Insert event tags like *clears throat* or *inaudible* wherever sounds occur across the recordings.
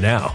now.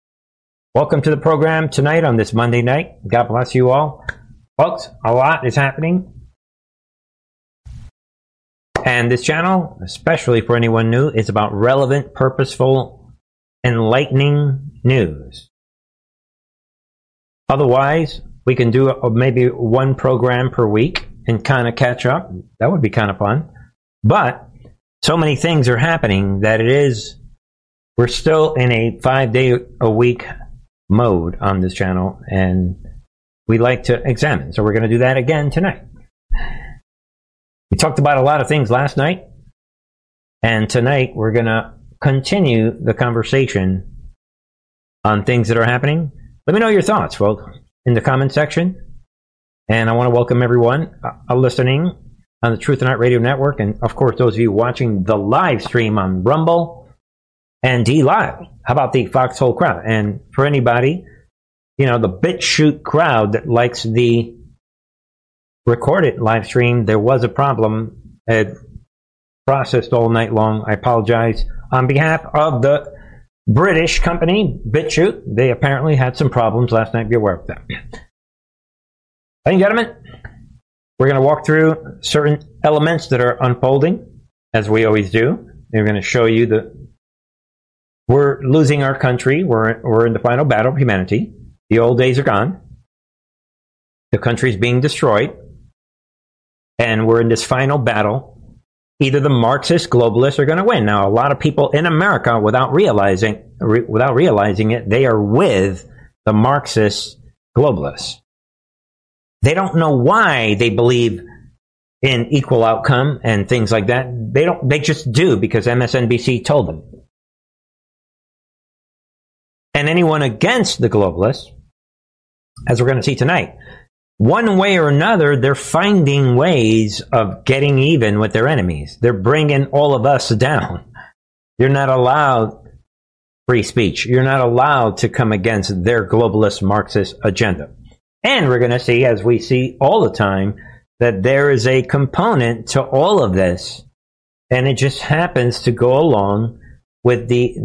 Welcome to the program tonight on this Monday night. God bless you all. Folks, a lot is happening. And this channel, especially for anyone new, is about relevant, purposeful, enlightening news. Otherwise, we can do maybe one program per week and kind of catch up. That would be kind of fun. But so many things are happening that it is, we're still in a five day a week mode on this channel, and we like to examine. So we're going to do that again tonight. We talked about a lot of things last night, and tonight we're going to continue the conversation on things that are happening. Let me know your thoughts, folks, in the comment section. And I want to welcome everyone uh, listening on the Truth and Radio Network, and of course, those of you watching the live stream on Rumble and DLive. How about the Foxhole crowd? And for anybody, you know, the BitChute crowd that likes the recorded live stream, there was a problem. It processed all night long. I apologize on behalf of the British company BitChute. They apparently had some problems last night. Be aware of that. Ladies and gentlemen, we're going to walk through certain elements that are unfolding, as we always do. We're going to show you that we're losing our country. We're, we're in the final battle of humanity. The old days are gone. The country's being destroyed and we're in this final battle. Either the Marxist globalists are going to win. Now, a lot of people in America, without realizing re- without realizing it, they are with the Marxist globalists. They don't know why they believe in equal outcome and things like that. They don't. They just do because MSNBC told them. And anyone against the globalists, as we're going to see tonight, one way or another, they're finding ways of getting even with their enemies. They're bringing all of us down. You're not allowed free speech. You're not allowed to come against their globalist Marxist agenda. And we're going to see, as we see all the time, that there is a component to all of this. And it just happens to go along with the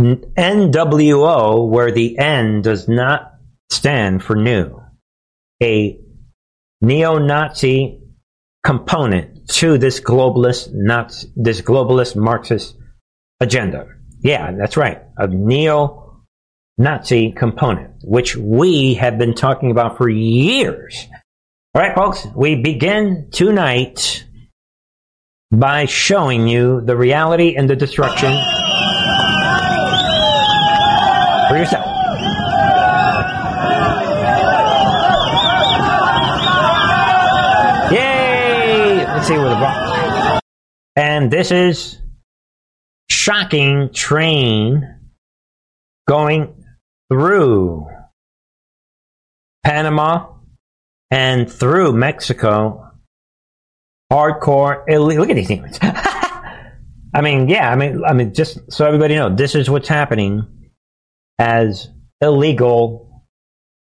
NWO, where the N does not stand for new a neo-Nazi component to this globalist Nazi, this globalist Marxist agenda. Yeah, that's right. A neo-Nazi component, which we have been talking about for years. All right, folks, we begin tonight by showing you the reality and the destruction for yourself. Yay. Let's see where the box. And this is shocking train going through Panama and through Mexico. Hardcore. Look at these things. *laughs* I mean, yeah. I mean, I mean, just so everybody knows, this is what's happening as illegal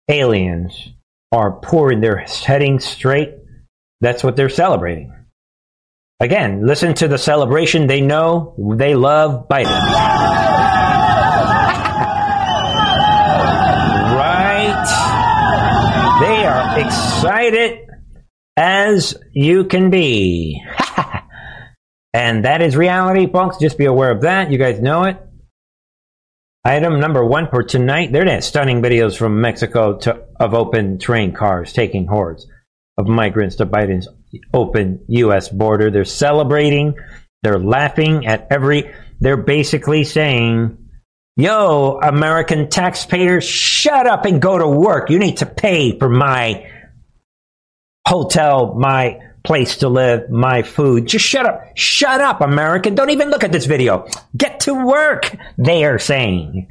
aliens are pouring. They're heading straight. That's what they're celebrating. Again, listen to the celebration. They know they love Biden. *laughs* right? They are excited as you can be. *laughs* and that is reality, folks. Just be aware of that. You guys know it. Item number one for tonight. There it is. Stunning videos from Mexico to, of open train cars taking hordes of migrants to Biden's open U.S. border. They're celebrating. They're laughing at every. They're basically saying, "Yo, American taxpayers, shut up and go to work. You need to pay for my hotel, my place to live, my food. Just shut up. Shut up, American. Don't even look at this video. Get to work." They are saying.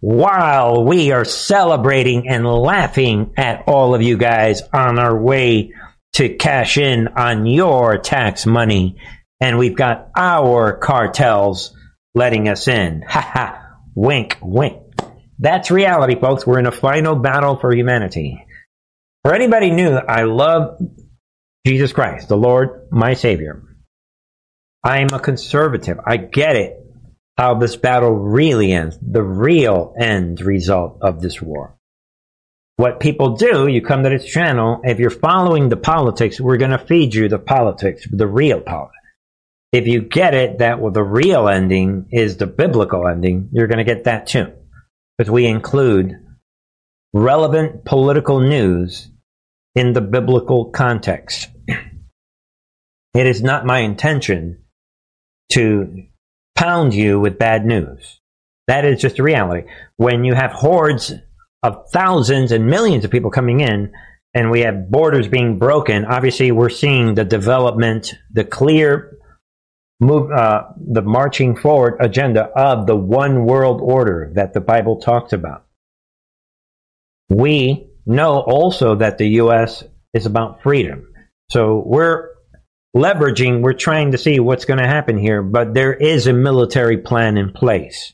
while we are celebrating and laughing at all of you guys on our way to cash in on your tax money. And we've got our cartels letting us in. *laughs* Ha ha. Wink, wink. That's reality, folks. We're in a final battle for humanity. For anybody new, I love Jesus Christ, the Lord, my Savior. I'm a conservative. I get it how this battle really ends, the real end result of this war. What people do, you come to this channel, if you're following the politics, we're going to feed you the politics, the real politics. If you get it that well, the real ending is the biblical ending, you're going to get that too. Because we include relevant political news in the biblical context. It is not my intention to pound you with bad news. That is just a reality. When you have hordes of thousands and millions of people coming in, and we have borders being broken, obviously we're seeing the development, the clear move, uh, the marching forward agenda of the one world order that the Bible talks about. We know also that the U.S. is about freedom. So we're leveraging, we're trying to see what's going to happen here, but there is a military plan in place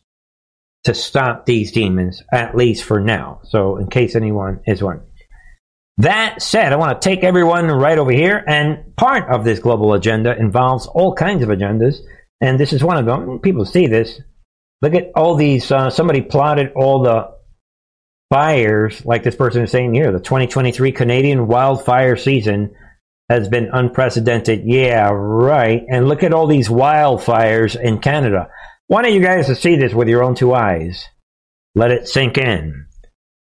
to stop these demons, at least for now. So, in case anyone is wondering. That said, I want to take everyone right over here, and part of this global agenda involves all kinds of agendas, and this is one of them. People see this. Look at all these. Uh, somebody plotted all the fires, like this person is saying here, the 2023 Canadian wildfire season has been unprecedented. Yeah, right. And look at all these wildfires in Canada. Why don't you guys see this with your own two eyes? Let it sink in.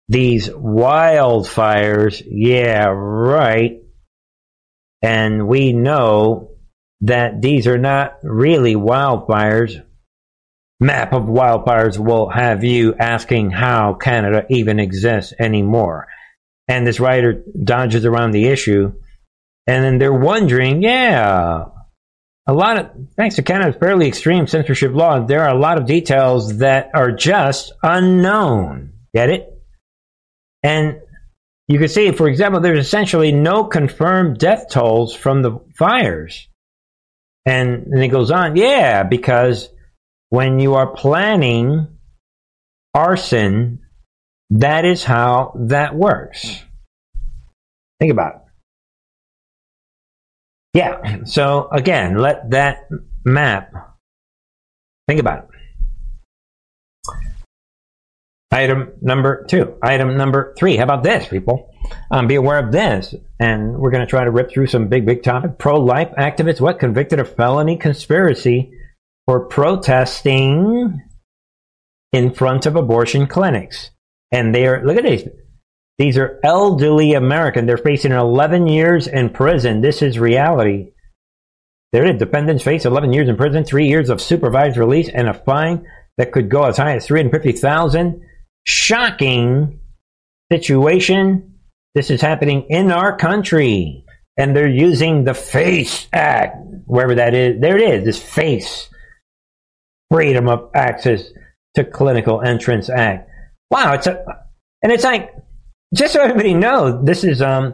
These wildfires, yeah, right. And we know that these are not really wildfires. Map of wildfires will have you asking how Canada even exists anymore. And this writer dodges around the issue and then they're wondering, yeah, a lot of, thanks to Canada's fairly extreme censorship law, there are a lot of details that are just unknown. Get it? And you can see, for example, there's essentially no confirmed death tolls from the fires. And then it goes on, yeah, because when you are planning arson, that is how that works. Think about it. Yeah. So again, let that map. Think about it. Item number two. Item number three. How about this, people? Um, be aware of this. And we're going to try to rip through some big, big topic. Pro life activists, what? Convicted of felony conspiracy for protesting in front of abortion clinics. And they are, look at these. These are elderly American. They're facing 11 years in prison. This is reality. Their defendants face 11 years in prison, three years of supervised release, and a fine that could go as high as 350,000. Shocking situation. This is happening in our country. And they're using the FACE Act, wherever that is. There it is, this FACE. Freedom of Access to Clinical Entrance Act. Wow, it's a, and it's like, just so everybody knows, this is um,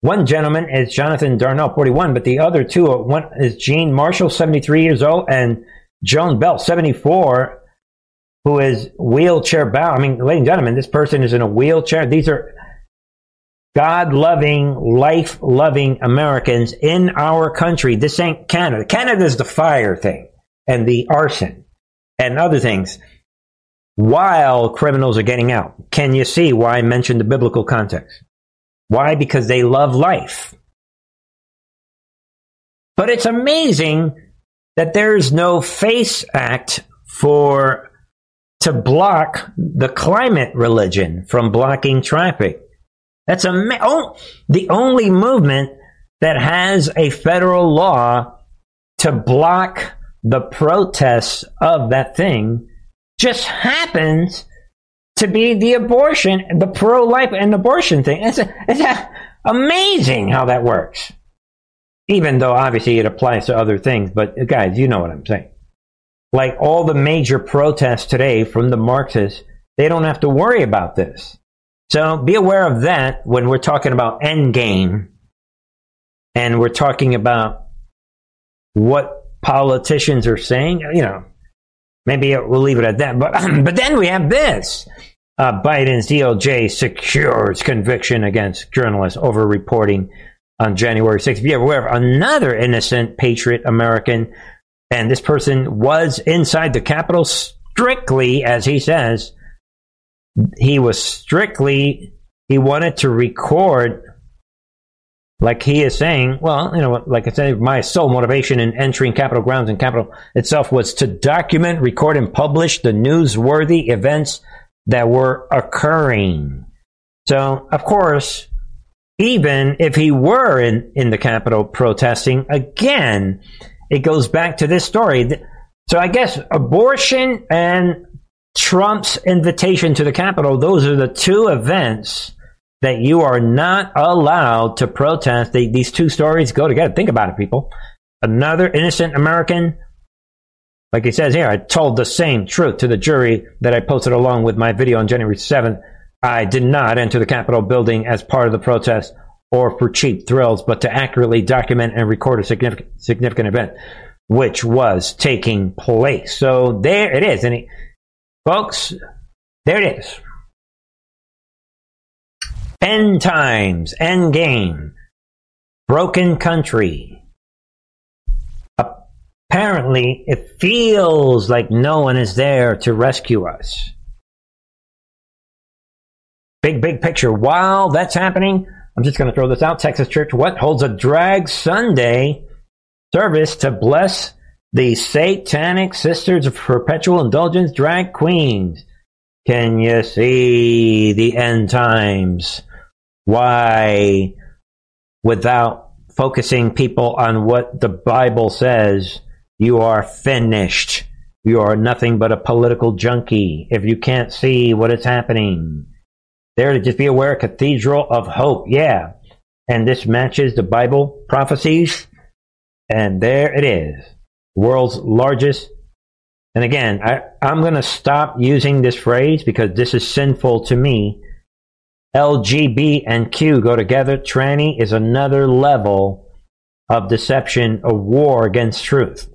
one gentleman is Jonathan Darnel, 41, but the other two, are, one is Jean Marshall, 73 years old, and Joan Bell, 74, who is wheelchair bound. I mean, ladies and gentlemen, this person is in a wheelchair. These are God loving, life loving Americans in our country. This ain't Canada. Canada is the fire thing and the arson and other things while criminals are getting out. Can you see why I mentioned the biblical context? Why? Because they love life. But it's amazing that there's no FACE Act for to block the climate religion from blocking traffic. That's a oh, the only movement that has a federal law to block the protests of that thing just happens to be the abortion, the pro life and abortion thing. It's, a, it's a, amazing how that works. Even though obviously it applies to other things, but guys, you know what I'm saying. Like all the major protests today from the Marxists, they don't have to worry about this. So be aware of that when we're talking about endgame and we're talking about what politicians are saying. You know, maybe we'll leave it at that. But, *clears throat* but then we have this. Uh, Biden's DOJ secures conviction against journalists over reporting on January 6th. Be aware of another innocent patriot American, and this person was inside the Capitol strictly, as he says, he was strictly, he wanted to record, like he is saying, well, you know, like I said, my sole motivation in entering Capitol grounds and Capitol itself was to document, record, and publish the newsworthy events that were occurring. So, of course, even if he were in, in the Capitol protesting, again, it goes back to this story. So I guess abortion and Trump's invitation to the Capitol, those are the two events that you are not allowed to protest. They, these two stories go together. Think about it, people. Another innocent American, like he says here, I told the same truth to the jury that I posted along with my video on January 7th. I did not enter the Capitol building as part of the protest or for cheap thrills, but to accurately document and record a significant, significant event, which was taking place. So there it is. And he, Folks, there it is. End times, end game, broken country. Apparently, it feels like no one is there to rescue us. Big, big picture. While that's happening, I'm just going to throw this out. Texas Church What holds a drag Sunday service to bless the Satanic Sisters of Perpetual Indulgence drag queens. Can you see the end times? Why, without focusing people on what the Bible says, you are finished. You are nothing but a political junkie if you can't see what is happening. There to just be aware, Cathedral of Hope. Yeah. And this matches the Bible prophecies. And there it is world's largest. And again, I, I'm going to stop using this phrase because this is sinful to me. LGB and Q go together. Tranny is another level of deception, a war against truth.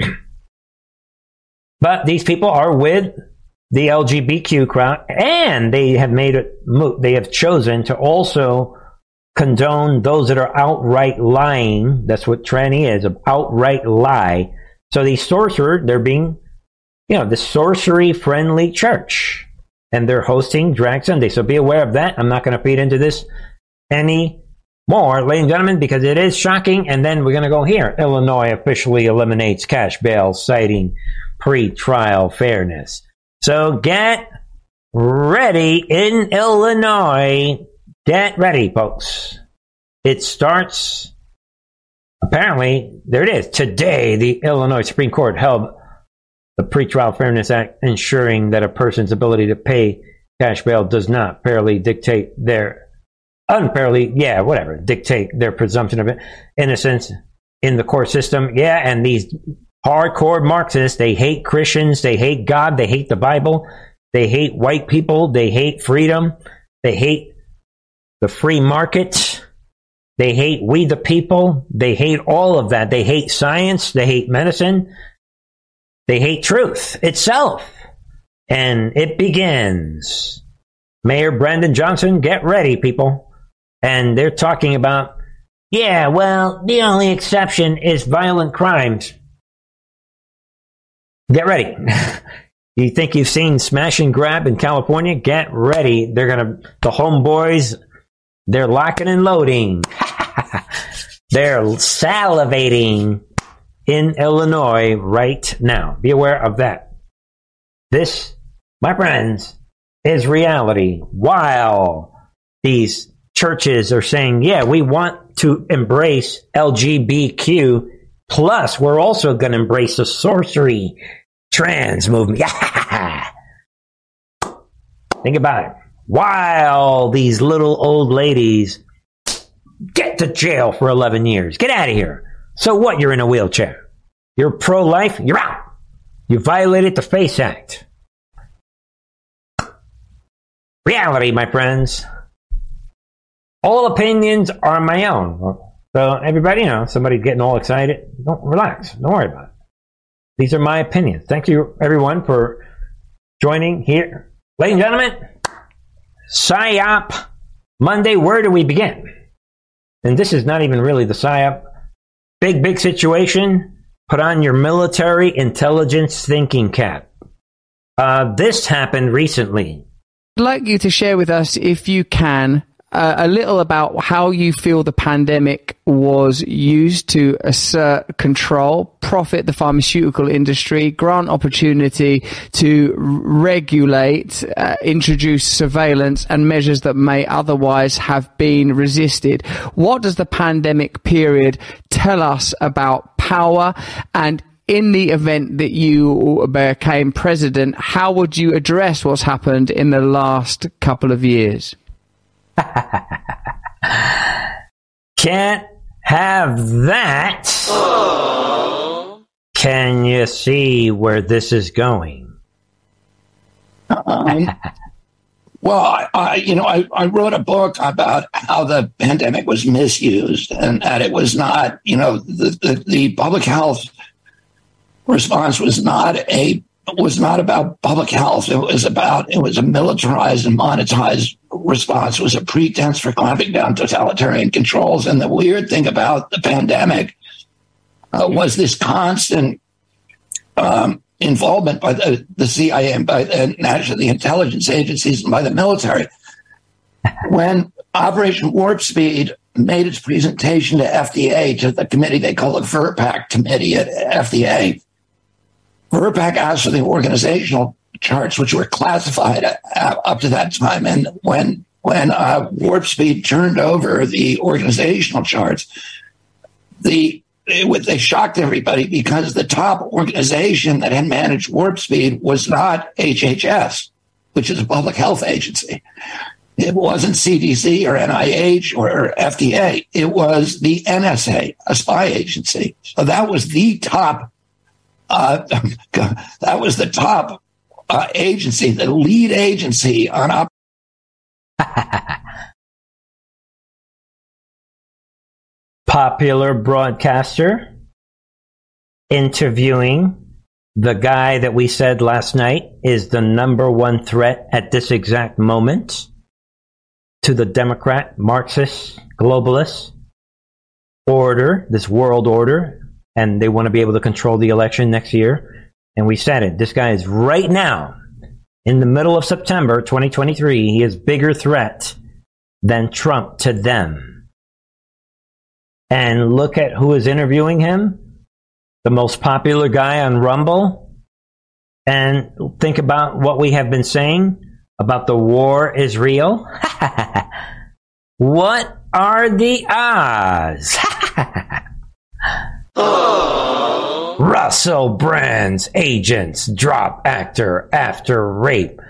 *clears throat* but these people are with the LGBTQ crowd, and they have made it. They have chosen to also condone those that are outright lying. That's what tranny is, an outright lie so the sorcerer, they're being, you know, the sorcery friendly church. And they're hosting Drag Sunday. So be aware of that. I'm not going to feed into this any more, ladies and gentlemen, because it is shocking. And then we're going to go here. Illinois officially eliminates cash bail, citing pre-trial fairness. So get ready in Illinois. Get ready, folks. It starts Apparently, there it is. Today, the Illinois Supreme Court held the Pretrial Fairness Act, ensuring that a person's ability to pay cash bail does not fairly dictate their unfairly, yeah, whatever, dictate their presumption of innocence in the court system. Yeah, and these hardcore Marxists, they hate Christians, they hate God, they hate the Bible, they hate white people, they hate freedom, they hate the free market. They hate we the people. They hate all of that. They hate science. They hate medicine. They hate truth itself. And it begins. Mayor Brandon Johnson, get ready, people. And they're talking about, yeah, well, the only exception is violent crimes. Get ready. *laughs* you think you've seen smash and grab in California? Get ready. They're going to, the homeboys, they're locking and loading. *laughs* They're salivating in Illinois right now. Be aware of that. This, my friends, is reality. While these churches are saying, yeah, we want to embrace LGBTQ, plus we're also going to embrace the sorcery trans movement. *laughs* Think about it. While these little old ladies Get to jail for 11 years. Get out of here. So what? You're in a wheelchair. You're pro life. You're out. You violated the FACE Act. reality, my friends. All opinions are my own. So everybody, you know, somebody getting all excited, don't relax. Don't worry about it. These are my opinions. Thank you, everyone, for joining here. Ladies and gentlemen, PSYOP Monday, where do we begin? And this is not even really the PSYOP. Big, big situation. Put on your military intelligence thinking cap. Uh, this happened recently. I'd like you to share with us, if you can, uh, a little about how you feel the pandemic was used to assert control, profit the pharmaceutical industry, grant opportunity to regulate, uh, introduce surveillance and measures that may otherwise have been resisted. What does the pandemic period tell us about power and in the event that you became president, how would you address what's happened in the last couple of years? *laughs* Can't have that. Can you see where this is going? Um, *laughs* well, I, I, you know, I, I wrote a book about how the pandemic was misused and that it was not, you know, the, the, the public health response was not a was not about public health. It was about it was a militarized and monetized response. Was a pretense for clamping down totalitarian controls. And the weird thing about the pandemic uh, was this constant um, involvement by the, the CIA and by the national the intelligence agencies and by the military. When Operation Warp Speed made its presentation to FDA to the committee they call the VRBPAC committee at FDA VRBPAC asked for the organizational charts, which were classified uh, up to that time. And when when uh, Warp Speed turned over the organizational charts, the it, they shocked everybody because the top organization that had managed Warp Speed was not HHS, which is a public health agency. It wasn't CDC or NIH or FDA. It was the NSA, a spy agency. So that was the top uh, *laughs* that was the top uh, agency, the lead agency on op- *laughs* Popular broadcaster interviewing the guy that we said last night is the number one threat at this exact moment to the Democrat, Marxist, globalist order, this world order and they want to be able to control the election next year. And we said it. This guy is right now, in the middle of September 2023, he is bigger threat than Trump to them. And look at who is interviewing him. The most popular guy on Rumble. And think about what we have been saying about the war is real. *laughs* what are the odds? *laughs* Oh. Russell Brand's agents drop actor after rape,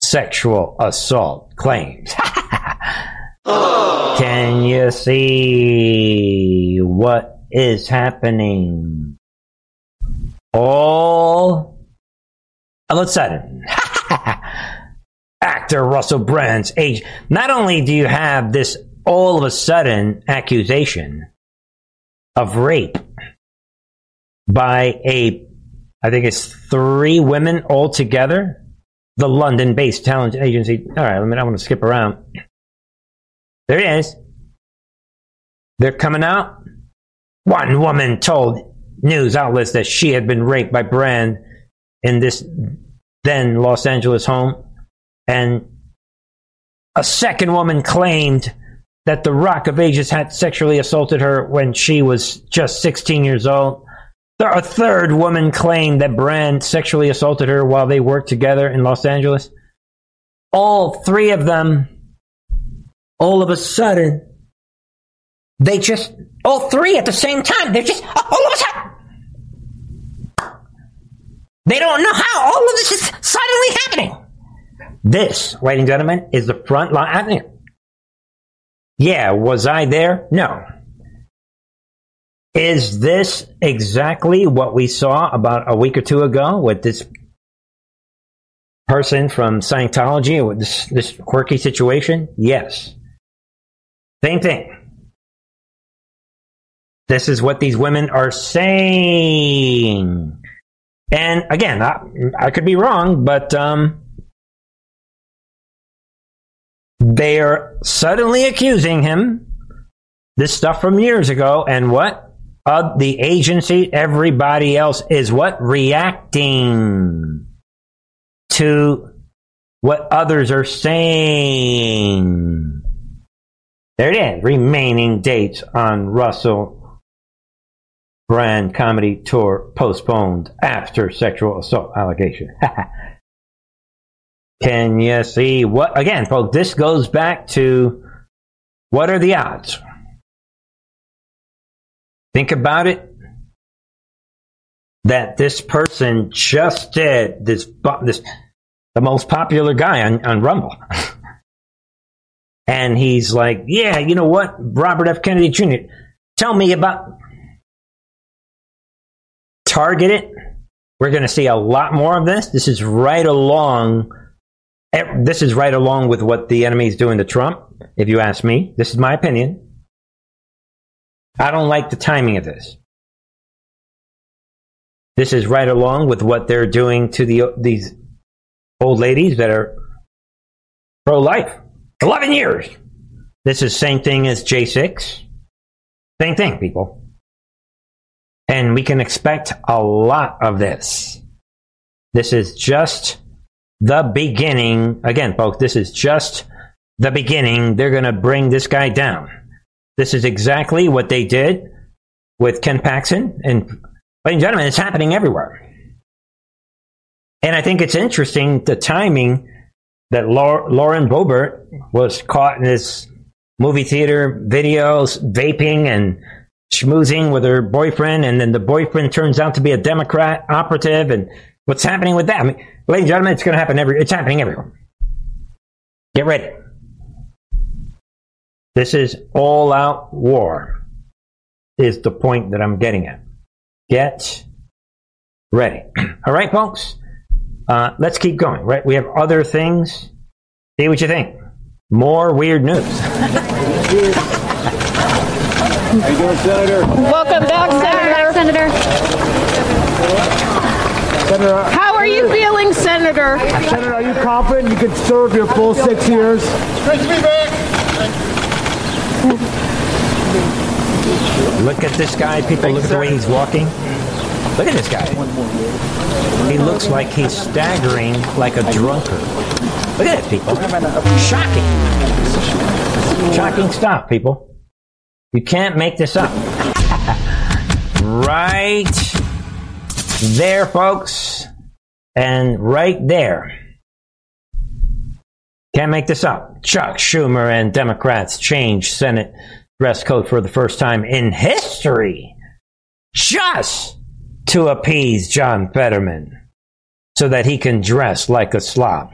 sexual assault claims. *laughs* Can you see what is happening? All of a sudden, *laughs* actor Russell Brand's age. Not only do you have this all of a sudden accusation of rape by a, I think it's three women altogether. The London based talent agency. All right, let me, I want to skip around. There it is. They're coming out. One woman told news outlets that she had been raped by Brand in this then Los Angeles home. And a second woman claimed that the Rock of Ages had sexually assaulted her when she was just 16 years old. A third woman claimed that Brand sexually assaulted her while they worked together in Los Angeles. All three of them, all of a sudden, they just, all three at the same time, they're just, uh, all of a sudden, they don't know how all of this is suddenly happening. This, ladies and gentlemen, is the front line. Yeah, was I there? No. Is this exactly what we saw about a week or two ago with this person from Scientology with this, this quirky situation? Yes. Same thing. This is what these women are saying. And again, I, I could be wrong, but um, they are suddenly accusing him this stuff from years ago, and what? Uh, the agency, everybody else is what? Reacting to what others are saying. There it is. Remaining dates on Russell Brand comedy tour postponed after sexual assault allegation. *laughs* Can you see what? Again, folks, this goes back to what are the odds? Think about it. That this person just did this, this the most popular guy on, on Rumble. *laughs* and he's like, yeah, you know what? Robert F. Kennedy Jr., tell me about target it. We're going to see a lot more of this. This is right along. Eh, this is right along with what the enemy is doing to Trump. If you ask me, this is my opinion. I don't like the timing of this. This is right along with what they're doing to the these old ladies that are pro-life. Eleven years. This is same thing as J6. Same thing, people. And we can expect a lot of this. This is just the beginning. Again, folks, this is just the beginning. They're going to bring this guy down. This is exactly what they did with Ken Paxton. And, ladies and gentlemen, it's happening everywhere. And I think it's interesting the timing that Lauren Boebert was caught in this movie theater videos, vaping and schmoozing with her boyfriend, and then the boyfriend turns out to be a Democrat operative, and what's happening with that? I mean, ladies and gentlemen, it's going to happen every. It's happening everywhere. Get ready. This is all out war, is the point that I'm getting at. Get ready. *clears throat* All right, folks? Uh, let's keep going, right? We have other things. See what you think. More weird news. *laughs* How you doing, Senator? Welcome back, Senator. Back, Senator. Senator. How are you feeling, Senator? Senator, are you confident you can serve your full six years? Great to be back. Look at this guy, people. Look at the way he's walking. Look at this guy. He looks like he's staggering like a drunkard. Look at it, people. Shocking. Shocking stuff, people. You can't make this up. *laughs* right there, folks. And right there. Can't make this up. Chuck Schumer and Democrats change Senate dress code for the first time in history just to appease John Fetterman so that he can dress like a slob.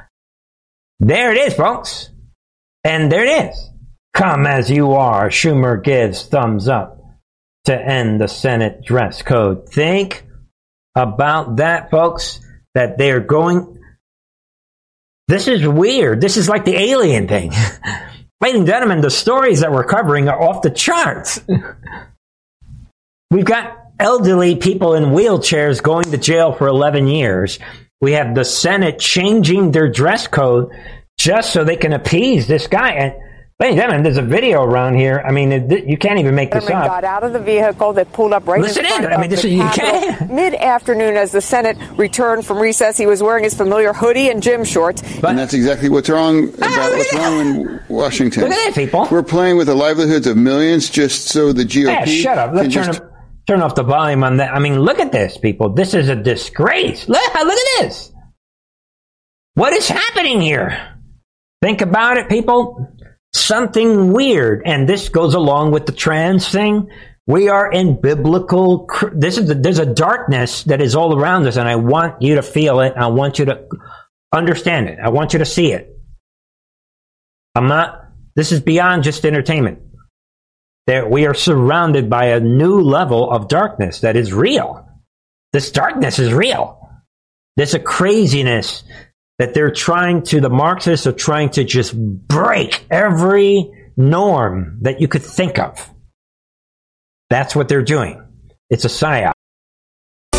*laughs* there it is, folks. And there it is. Come as you are. Schumer gives thumbs up to end the Senate dress code. Think about that, folks, that they are going this is weird. This is like the alien thing. *laughs* Ladies and gentlemen, the stories that we're covering are off the charts. *laughs* We've got elderly people in wheelchairs going to jail for 11 years. We have the Senate changing their dress code just so they can appease this guy. And Ladies and gentlemen, there's a video around here. I mean, it, you can't even make this up. got out of the vehicle that pulled up right Listen in front in. I mean, this is, you can't. *laughs* Mid-afternoon, as the Senate returned from recess, he was wearing his familiar hoodie and gym shorts. But, and that's exactly what's wrong about what's wrong in Washington. Look at that, people. We're playing with the livelihoods of millions just so the GOP. Yeah, shut up. Let's turn, just... turn off the volume on that. I mean, look at this, people. This is a disgrace. Look, look at this. What is happening here? Think about it, people something weird. And this goes along with the trans thing. We are in biblical. This is the, there's a darkness that is all around us, and I want you to feel it. I want you to understand it. I want you to see it. I'm not. This is beyond just entertainment. There, we are surrounded by a new level of darkness that is real. This darkness is real. There's a craziness that they're trying to, the Marxists are trying to just break every norm that you could think of. That's what they're doing. It's a psyop.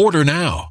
Order now.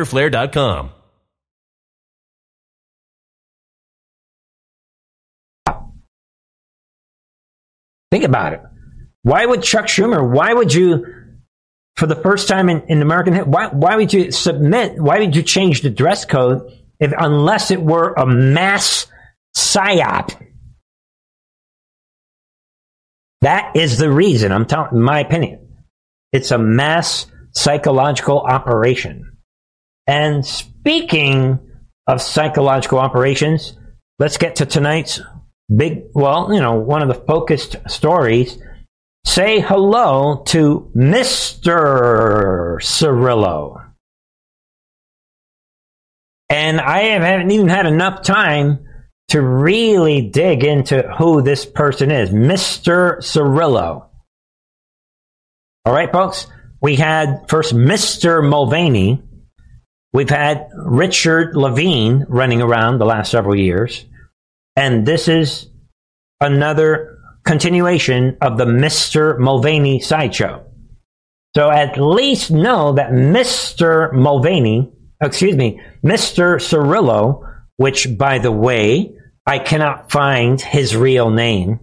Think about it. Why would Chuck Schumer, why would you, for the first time in, in American, why, why would you submit, why did you change the dress code if, unless it were a mass psyop? That is the reason. I'm telling, my opinion. It's a mass psychological operation. And speaking of psychological operations, let's get to tonight's big, well, you know, one of the focused stories. Say hello to Mr. Cirillo. And I haven't even had enough time to really dig into who this person is. Mr. Cirillo. All right, folks. We had first Mr. Mulvaney. We've had Richard Levine running around the last several years. And this is another continuation of the Mr. Mulvaney sideshow. So at least know that Mr. Mulvaney, excuse me, Mr. Cirillo, which by the way, I cannot find his real name.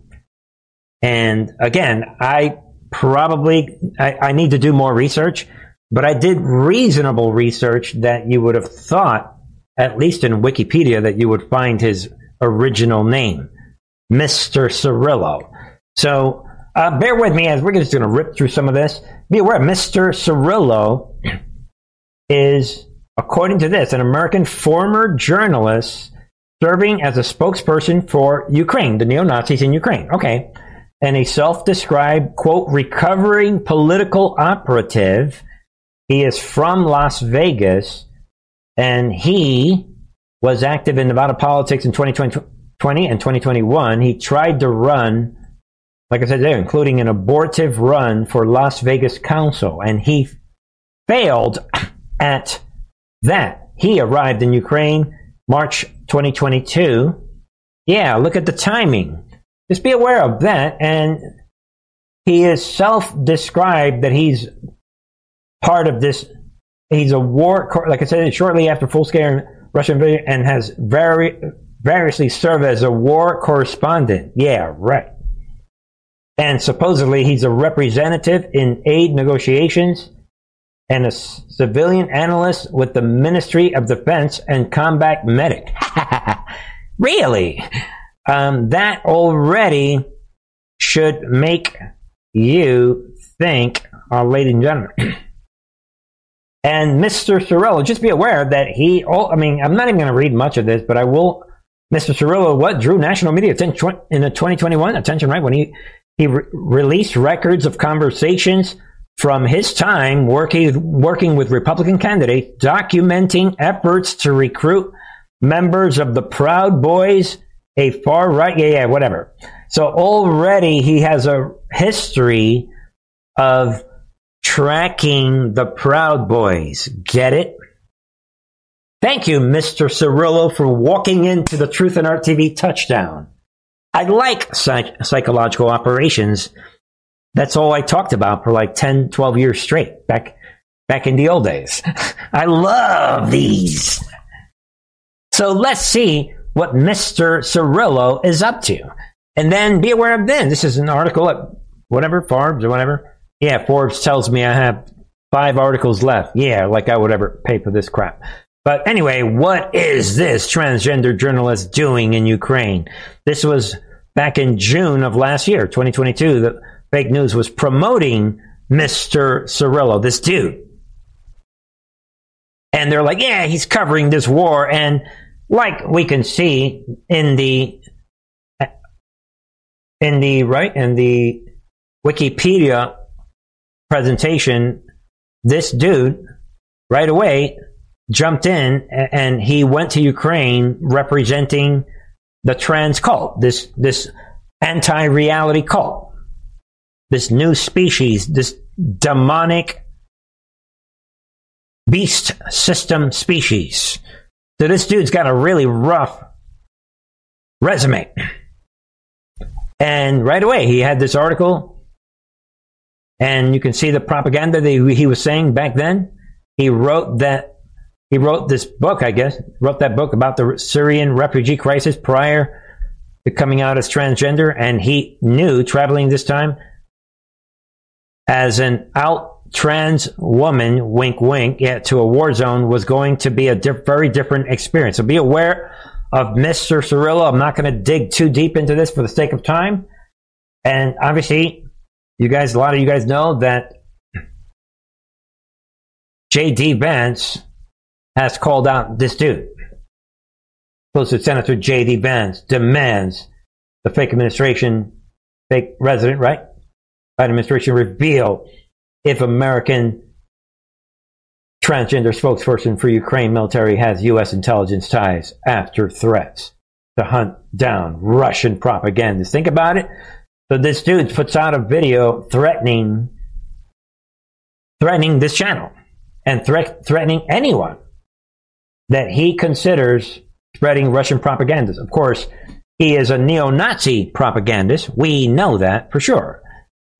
And again, I probably, I, I need to do more research, but I did reasonable research that you would have thought, at least in Wikipedia, that you would find his original name, Mr. Cirillo. So Uh, bear with me as we're just going to rip through some of this. Be aware, Mr. Cirillo is, according to this, an American former journalist serving as a spokesperson for Ukraine, the neo Nazis in Ukraine. Okay. And a self described, quote, recovering political operative. He is from Las Vegas and he was active in Nevada politics in 2020 and 2021. He tried to run, like I said there, including an abortive run for Las Vegas Council, and he failed *clears throat* at that. He arrived in Ukraine March 2022. Yeah, look at the timing. Just be aware of that. And he is self described that he's part of this. He's a war, like I said, shortly after full scale Russian invasion, and has very variously served as a war correspondent. Yeah, right. And supposedly he's a representative in aid negotiations and a civilian analyst with the Ministry of Defense and combat medic. *laughs* really? Um, that already should make you think, uh, ladies and gentlemen. *clears throat* and Mr. Cirillo, just be aware that he, oh, I mean, I'm not even going to read much of this, but I will. Mr. Cirillo, what drew national media attention in the 2021 attention, right? When he, he re- released records of conversations from his time working working with Republican candidates, documenting efforts to recruit members of the Proud Boys, a far right, yeah, yeah, whatever. So already he has a history of tracking the Proud Boys. Get it? Thank you, Mr. Cirillo, for walking into the Truth Art TV touchdown. I like psych- psychological operations that's all I talked about for like 10, 12 years straight back, back in the old days. *laughs* I love these. So let's see what Mr. Cirillo is up to. And then be aware of then. This is an article at whatever, Forbes or whatever. Yeah, Forbes tells me I have five articles left. Yeah, like I would ever pay for this crap. But anyway, what is this transgender journalist doing in Ukraine? This was back in June of last year, 2022. The, fake news was promoting Mr. Cirillo, this dude. And they're like, yeah, he's covering this war. And like we can see in the, in the, right, in the Wikipedia presentation, this dude right away jumped in and he went to Ukraine representing the trans cult, this, this anti-reality cult this new species, this demonic beast system species. So this dude's got a really rough resume. And right away, he had this article, and you can see the propaganda that he was saying back then. He wrote that he wrote this book, I guess, wrote that book about the Syrian refugee crisis prior to coming out as transgender, and he knew traveling this time as an out trans woman, wink, wink, yeah, to a war zone was going to be a very different experience. So be aware of Mr. Cirillo. I'm not going to dig too deep into this for the sake of time. And obviously, you guys, a lot of you guys know that J.D. Vance has called out this dude. Close Senator J.D. Vance demands the fake administration, fake resident, right? Biden administration reveal if American transgender spokesperson for Ukraine military has U.S. intelligence ties after threats to hunt down Russian propagandists. Think about it. So this dude puts out a video threatening threatening this channel and threat, threatening anyone that he considers spreading Russian propaganda. Of course, he is a neo-Nazi propagandist. We know that for sure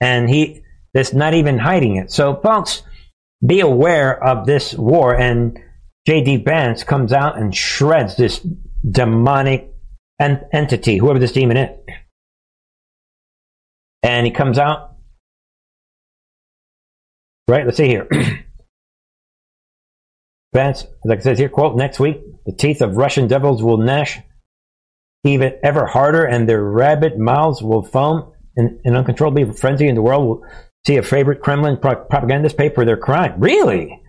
and he is not even hiding it. So, folks, be aware of this war. And J.D. Vance comes out and shreds this demonic en- entity, whoever this demon is. And he comes out. Right, let's see here. *clears throat* Vance, like it says here, quote, next week, the teeth of Russian devils will gnash even ever harder and their rabid mouths will foam in, in uncontrollably frenzy in the world will see a favorite Kremlin pro- propagandist pay for their crime. Really?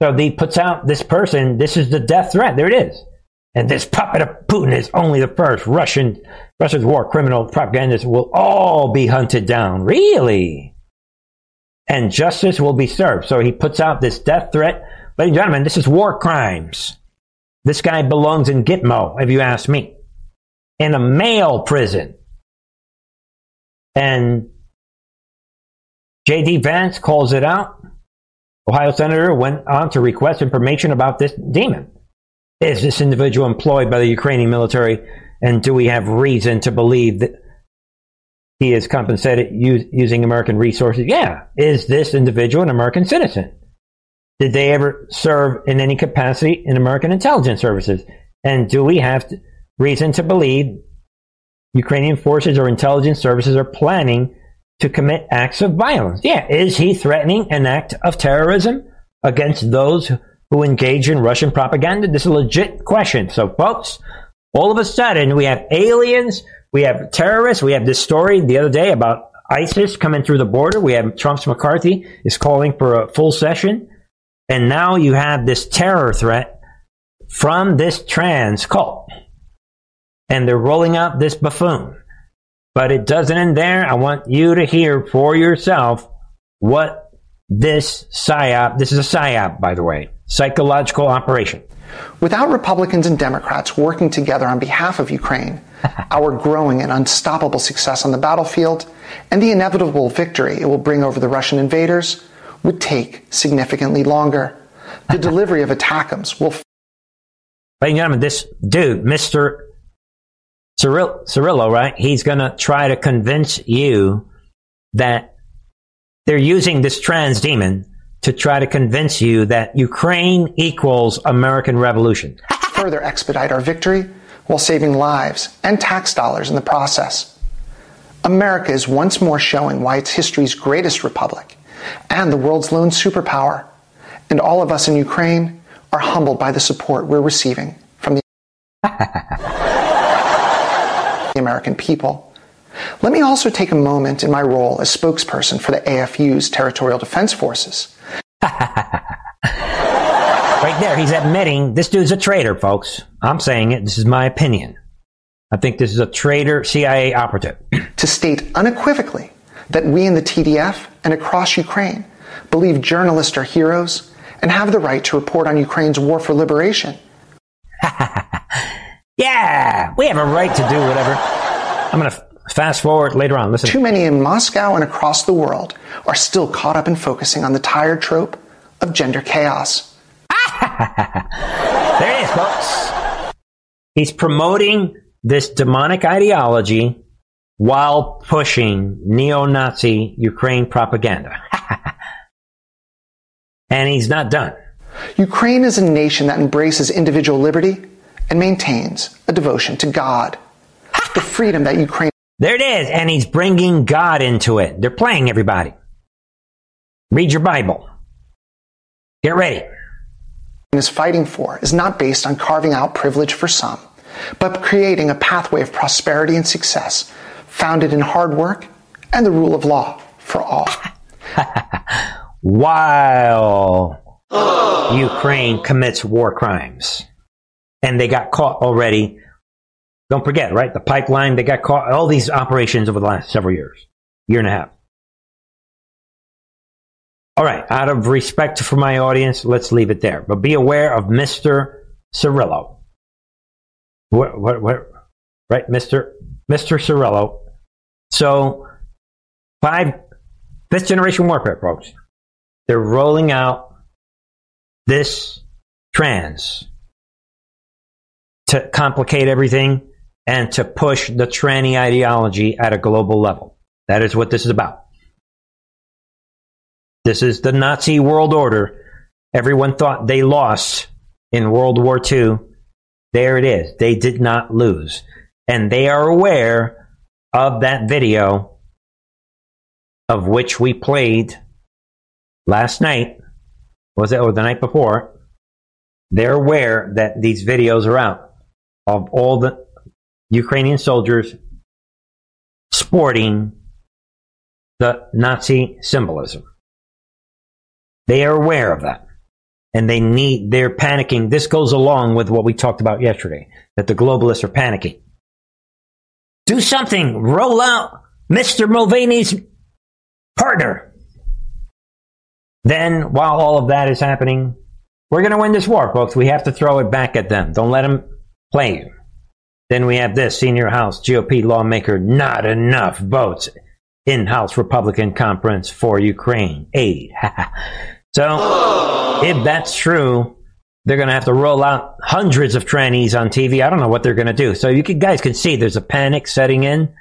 So he puts out this person. This is the death threat. There it is. And this puppet of Putin is only the first. Russian Russia's war criminal propagandists will all be hunted down. Really? And justice will be served. So he puts out this death threat. Ladies and gentlemen, this is war crimes. This guy belongs in Gitmo, if you ask me, in a male prison. And J.D. Vance calls it out. Ohio senator went on to request information about this demon. Is this individual employed by the Ukrainian military? And do we have reason to believe that he is compensated using American resources? Yeah. Is this individual an American citizen? Did they ever serve in any capacity in American intelligence services? And do we have to, reason to believe Ukrainian forces or intelligence services are planning to commit acts of violence? Yeah. Is he threatening an act of terrorism against those who engage in Russian propaganda? This is a legit question. So, folks, all of a sudden we have aliens, we have terrorists, we have this story the other day about ISIS coming through the border. We have Trump's McCarthy is calling for a full session. And now you have this terror threat from this trans cult. And they're rolling out this buffoon. But it doesn't end there. I want you to hear for yourself what this PSYOP, this is a PSYOP, by the way, psychological operation. Without Republicans and Democrats working together on behalf of Ukraine, *laughs* our growing and unstoppable success on the battlefield, and the inevitable victory it will bring over the Russian invaders, would take significantly longer. The *laughs* delivery of ATACMS will. Ladies and gentlemen, this dude, Mr. Cyril, Cirillo, right? He's going to try to convince you that they're using this trans demon to try to convince you that Ukraine equals American revolution. Further expedite our victory while saving lives and tax dollars in the process. America is once more showing why it's history's greatest republic and the world's lone superpower. And all of us in Ukraine are humbled by the support we're receiving from the *laughs* American people. Let me also take a moment in my role as spokesperson for the AFU's Territorial Defense Forces. *laughs* right there, he's admitting this dude's a traitor, folks. I'm saying it. This is my opinion. I think this is a traitor CIA operative. *clears throat* to state unequivocally that we in the TDF and across Ukraine believe journalists are heroes and have the right to report on Ukraine's war for liberation. *laughs* yeah, we have a right to do whatever. I'm going to fast forward later on. Listen. Too many in Moscow and across the world are still caught up in focusing on the tired trope of gender chaos. *laughs* there it is, folks. He's promoting this demonic ideology while pushing neo Nazi Ukraine propaganda. *laughs* and he's not done. Ukraine is a nation that embraces individual liberty and maintains a devotion to God. *laughs* the freedom that Ukraine. There it is. And he's bringing God into it. They're playing everybody. Read your Bible. Get ready. Is fighting for is not based on carving out privilege for some, but creating a pathway of prosperity and success founded in hard work and the rule of law for all. *laughs* While Ukraine commits war crimes. And they got caught already. Don't forget, right? The pipeline, they got caught, all these operations over the last several years, year and a half. All right, out of respect for my audience, let's leave it there. But be aware of Mr. Cirillo. What, what, what, right, Mr. Mr. Cirillo so, five, fifth generation warfare, folks. They're rolling out this trans to complicate everything and to push the tranny ideology at a global level. That is what this is about. This is the Nazi world order. Everyone thought they lost in World War II. There it is. They did not lose. And they are aware of that video of which we played last night, was it, or the night before, they're aware that these videos are out of all the Ukrainian soldiers sporting the Nazi symbolism. They are aware of that. And they need, they're panicking. This goes along with what we talked about yesterday, that the globalists are panicking. Do something. Roll out Mr. Mulvaney's partner. Then, while all of that is happening, we're going to win this war, folks. We have to throw it back at them. Don't let them play you. Then we have this senior House GOP lawmaker, not enough votes in House Republican conference for Ukraine aid. *laughs* so, if that's true, they're going to have to roll out hundreds of trannies on TV. I don't know what they're going to do. So, you can, guys can see there's a panic setting in.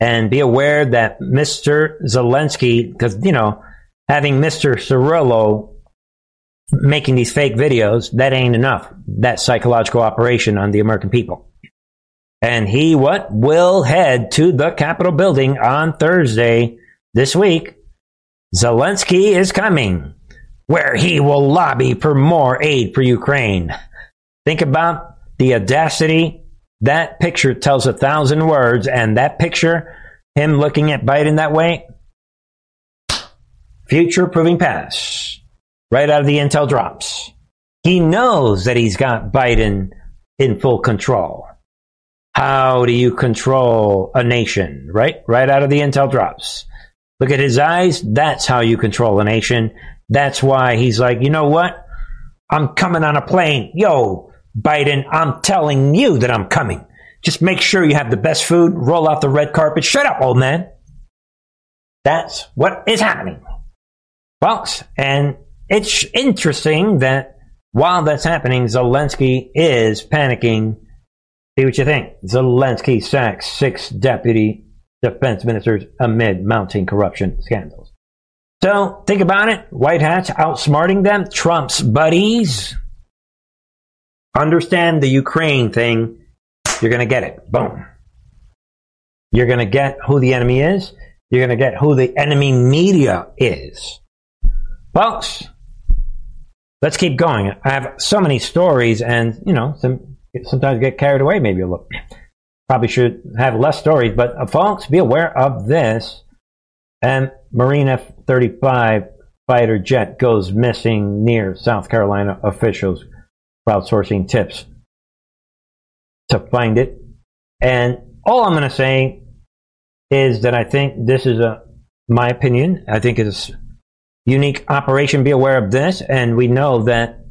And be aware that Mr. Zelensky, because, you know, having Mr. Cirillo making these fake videos, that ain't enough. That psychological operation on the American people. And he what will head to the Capitol building on Thursday this week. Zelensky is coming, where he will lobby for more aid for Ukraine. Think about the audacity. That picture tells a thousand words, and that picture, him looking at Biden that way, future proving past, right out of the intel drops. He knows that he's got Biden in full control. How do you control a nation? Right? Right out of the intel drops. Look at his eyes. That's how you control a nation. That's why he's like, you know what? I'm coming on a plane. Yo, Biden, I'm telling you that I'm coming. Just make sure you have the best food, roll out the red carpet. Shut up, old man. That's what is happening. Folks, and it's interesting that while that's happening, Zelensky is panicking See what you think. Zelensky sacks six deputy defense ministers amid mounting corruption scandals. So think about it. White hats outsmarting them. Trump's buddies. Understand the Ukraine thing. You're going to get it. Boom. You're going to get who the enemy is. You're going to get who the enemy media is. Folks, let's keep going. I have so many stories and, you know, some sometimes get carried away maybe a little. Probably should have less stories, but uh, folks, be aware of this. And Marine F 35 fighter jet goes missing near South Carolina officials crowdsourcing tips to find it. And all I'm going to say is that I think this is a, my opinion. I think it's unique operation. Be aware of this. And we know that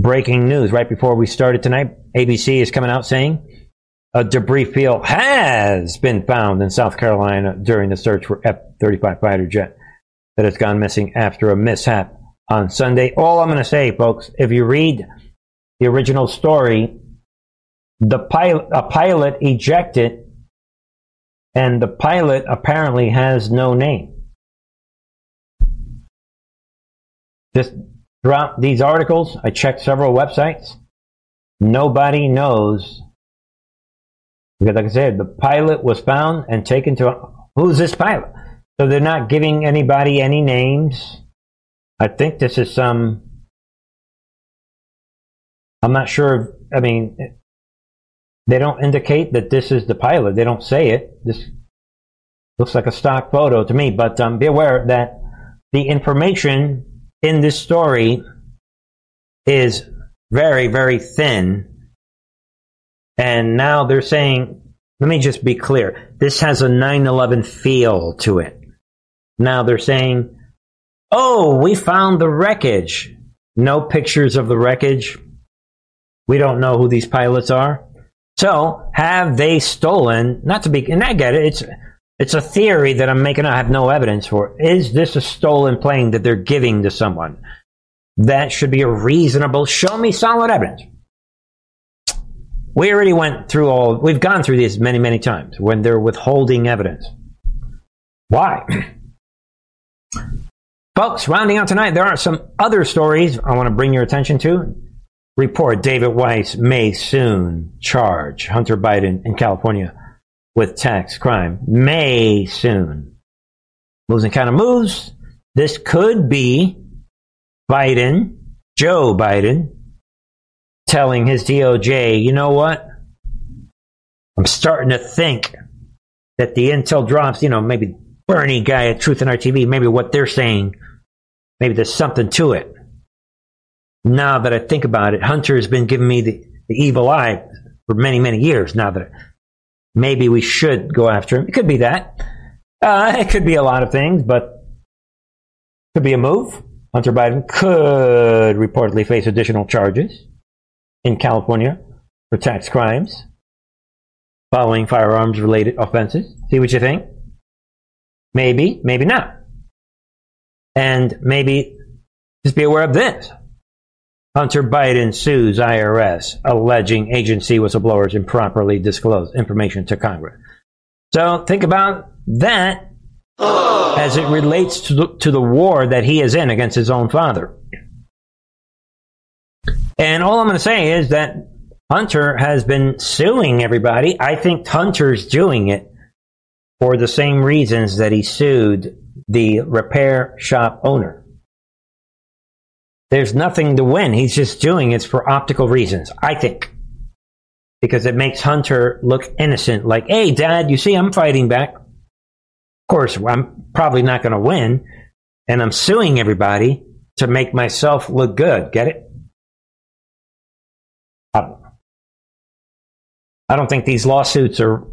breaking news right before we started tonight. ABC is coming out saying a debris field has been found in South Carolina during the search for F 35 fighter jet that has gone missing after a mishap on Sunday. All I'm going to say, folks, if you read the original story, the pilot, a pilot ejected, and the pilot apparently has no name. Just Throughout these articles, I checked several websites. Nobody knows. Because, like I said, the pilot was found and taken to. Who's this pilot? So they're not giving anybody any names. I think this is some. I'm not sure. I mean, they don't indicate that this is the pilot. They don't say it. This looks like a stock photo to me. But um, be aware that the information in this story is very, very thin. And now they're saying, let me just be clear. This has a 9 11 feel to it. Now they're saying, oh, we found the wreckage. No pictures of the wreckage. We don't know who these pilots are. So, have they stolen? Not to be, and I get it. It's it's a theory that I'm making. I have no evidence for. Is this a stolen plane that they're giving to someone? That should be a reasonable. Show me solid evidence. We already went through all. We've gone through this many, many times when they're withholding evidence. Why? *clears throat* Folks, rounding out tonight, there are some other stories I want to bring your attention to. Report David Weiss may soon charge Hunter Biden in California with tax crime may soon. And kind of moves. This could be Biden, Joe Biden, telling his DOJ, you know what? I'm starting to think that the intel drops, you know, maybe Bernie guy at Truth and Art TV, maybe what they're saying, maybe there's something to it. Now that I think about it, Hunter has been giving me the, the evil eye for many, many years. Now that maybe we should go after him. It could be that. Uh, it could be a lot of things, but could be a move. Hunter Biden could reportedly face additional charges in California for tax crimes following firearms related offenses. See what you think? Maybe, maybe not. And maybe just be aware of this. Hunter Biden sues IRS, alleging agency whistleblowers improperly disclosed information to Congress. So think about that as it relates to the, to the war that he is in against his own father. And all I'm going to say is that Hunter has been suing everybody. I think Hunter's doing it for the same reasons that he sued the repair shop owner. There's nothing to win. He's just doing it for optical reasons, I think. Because it makes Hunter look innocent, like, hey, dad, you see, I'm fighting back. Of course, I'm probably not going to win, and I'm suing everybody to make myself look good. Get it? I don't, I don't think these lawsuits are,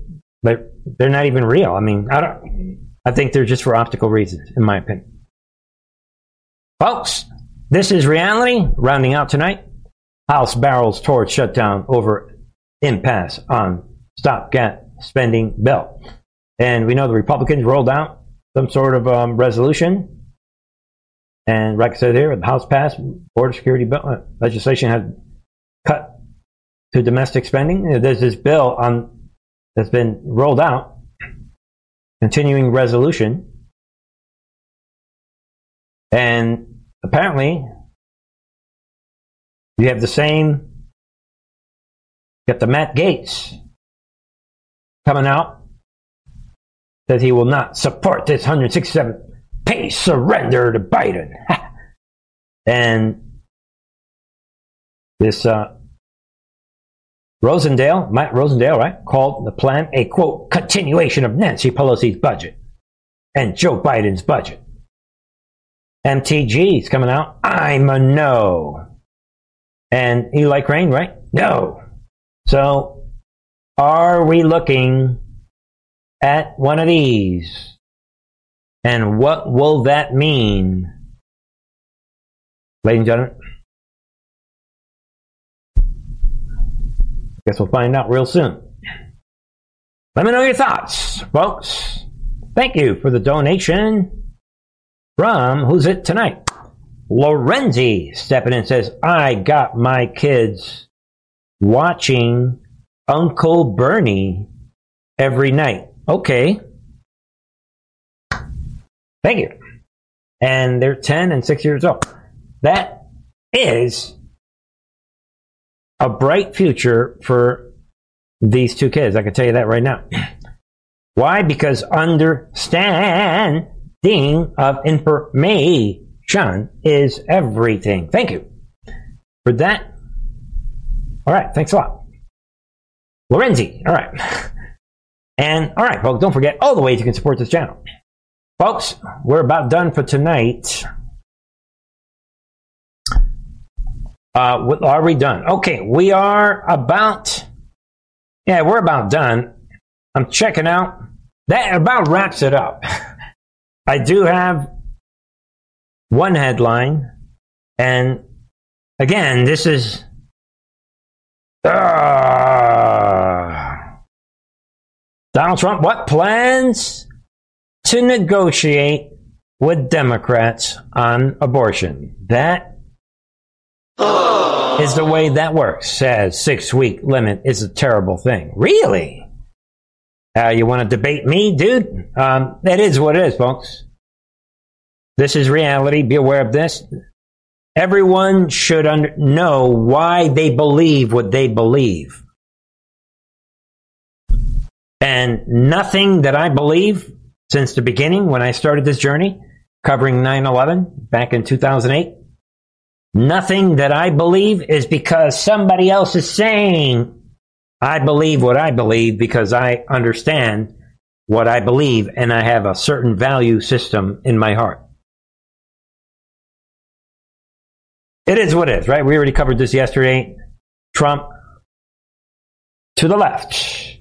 they're, they're not even real. I mean, I don't, I think they're just for optical reasons, in my opinion. Folks, this is reality. Rounding out tonight, House barrels towards shutdown over impasse on stopgap spending bill. And we know the Republicans rolled out some sort of um, resolution. And like I said here, the House passed border security bill, uh, legislation had cut to domestic spending. There's this bill on that's been rolled out, continuing resolution. And apparently, you have the same, you got the Matt Gaetz coming out, says he will not support this 167 pay surrender to Biden. *laughs* and this uh, Rosendale, Matt Rosendale, right, called the plan a quote continuation of Nancy Pelosi's budget and Joe Biden's budget. MTG is coming out. I'm a no. And you like rain, right? No. So, are we looking at one of these? And what will that mean? Ladies and gentlemen, guess we'll find out real soon. Let me know your thoughts, folks. Thank you for the donation from who's it tonight? Lorenzi stepping in and says, I got my kids watching Uncle Bernie every night. Okay. Thank you. And they're 10 and 6 years old. That is a bright future for these two kids. I can tell you that right now. *clears throat* Why? Because understand of information is everything. Thank you for that. All right, thanks a lot. Lorenzi, all right. And all right, folks, don't forget all the ways you can support this channel. Folks, we're about done for tonight. Uh, what, are we done? Okay, we are about, yeah, we're about done. I'm checking out. That about wraps it up. *laughs* I do have one headline, and again, this is. Uh, Donald Trump, what plans to negotiate with Democrats on abortion? That is the way that works. Says six week limit is a terrible thing. Really? Uh, you want to debate me, dude? Um, that is what it is, folks. This is reality. Be aware of this. Everyone should under- know why they believe what they believe. And nothing that I believe since the beginning when I started this journey covering 9 11 back in 2008, nothing that I believe is because somebody else is saying I believe what I believe because I understand what I believe, and I have a certain value system in my heart. It is what it is, right? We already covered this yesterday. Trump to the left,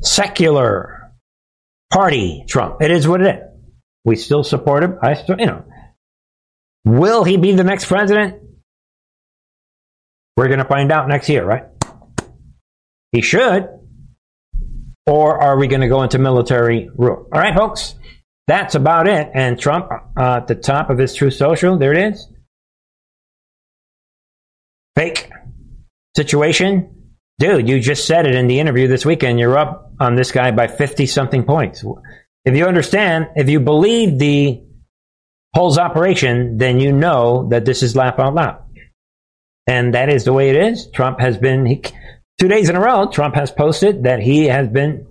secular party Trump. It is what it is. We still support him. I still, you know. Will he be the next president? We're going to find out next year, right? He should. Or are we going to go into military rule? All right, folks. That's about it. And Trump uh, at the top of his Truth Social, there it is. Fake situation. Dude, you just said it in the interview this weekend. You're up on this guy by 50 something points. If you understand, if you believe the polls operation, then you know that this is laugh out loud. And that is the way it is. Trump has been, he, two days in a row, Trump has posted that he has been,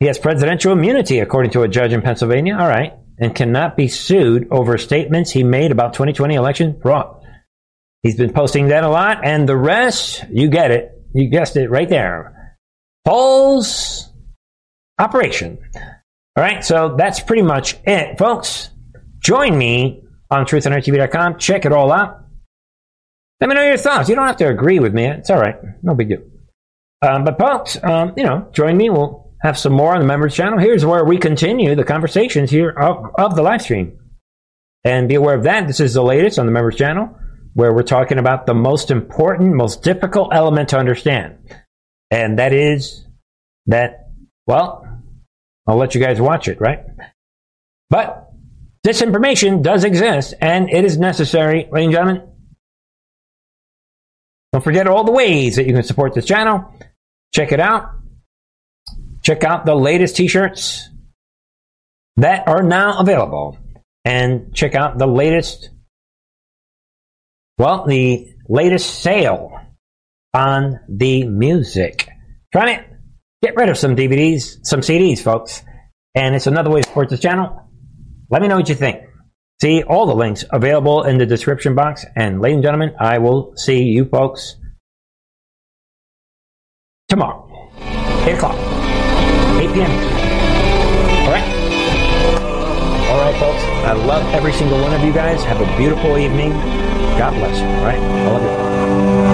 he has presidential immunity, according to a judge in Pennsylvania. All right. And cannot be sued over statements he made about 2020 election fraud. He's been posting that a lot. And the rest, you get it. You guessed it right there. Polls operation. All right. So that's pretty much it, folks. Join me on truthandarttv.com. Check it all out. Let me know your thoughts. You don't have to agree with me. It's all right. No big deal. Um, but folks, um, you know, join me. We'll have some more on the members channel. Here's where we continue the conversations here of, of the live stream. And be aware of that. This is the latest on the members channel where we're talking about the most important, most difficult element to understand. And that is that, well, I'll let you guys watch it, right? But disinformation does exist and it is necessary, ladies and gentlemen. Don't forget all the ways that you can support this channel. Check it out. Check out the latest t shirts that are now available. And check out the latest, well, the latest sale on the music. Trying to get rid of some DVDs, some CDs, folks. And it's another way to support this channel. Let me know what you think. See all the links available in the description box. And ladies and gentlemen, I will see you folks tomorrow. 8 o'clock. 8 p.m. Alright? Alright, folks. I love every single one of you guys. Have a beautiful evening. God bless you. Alright? I love you.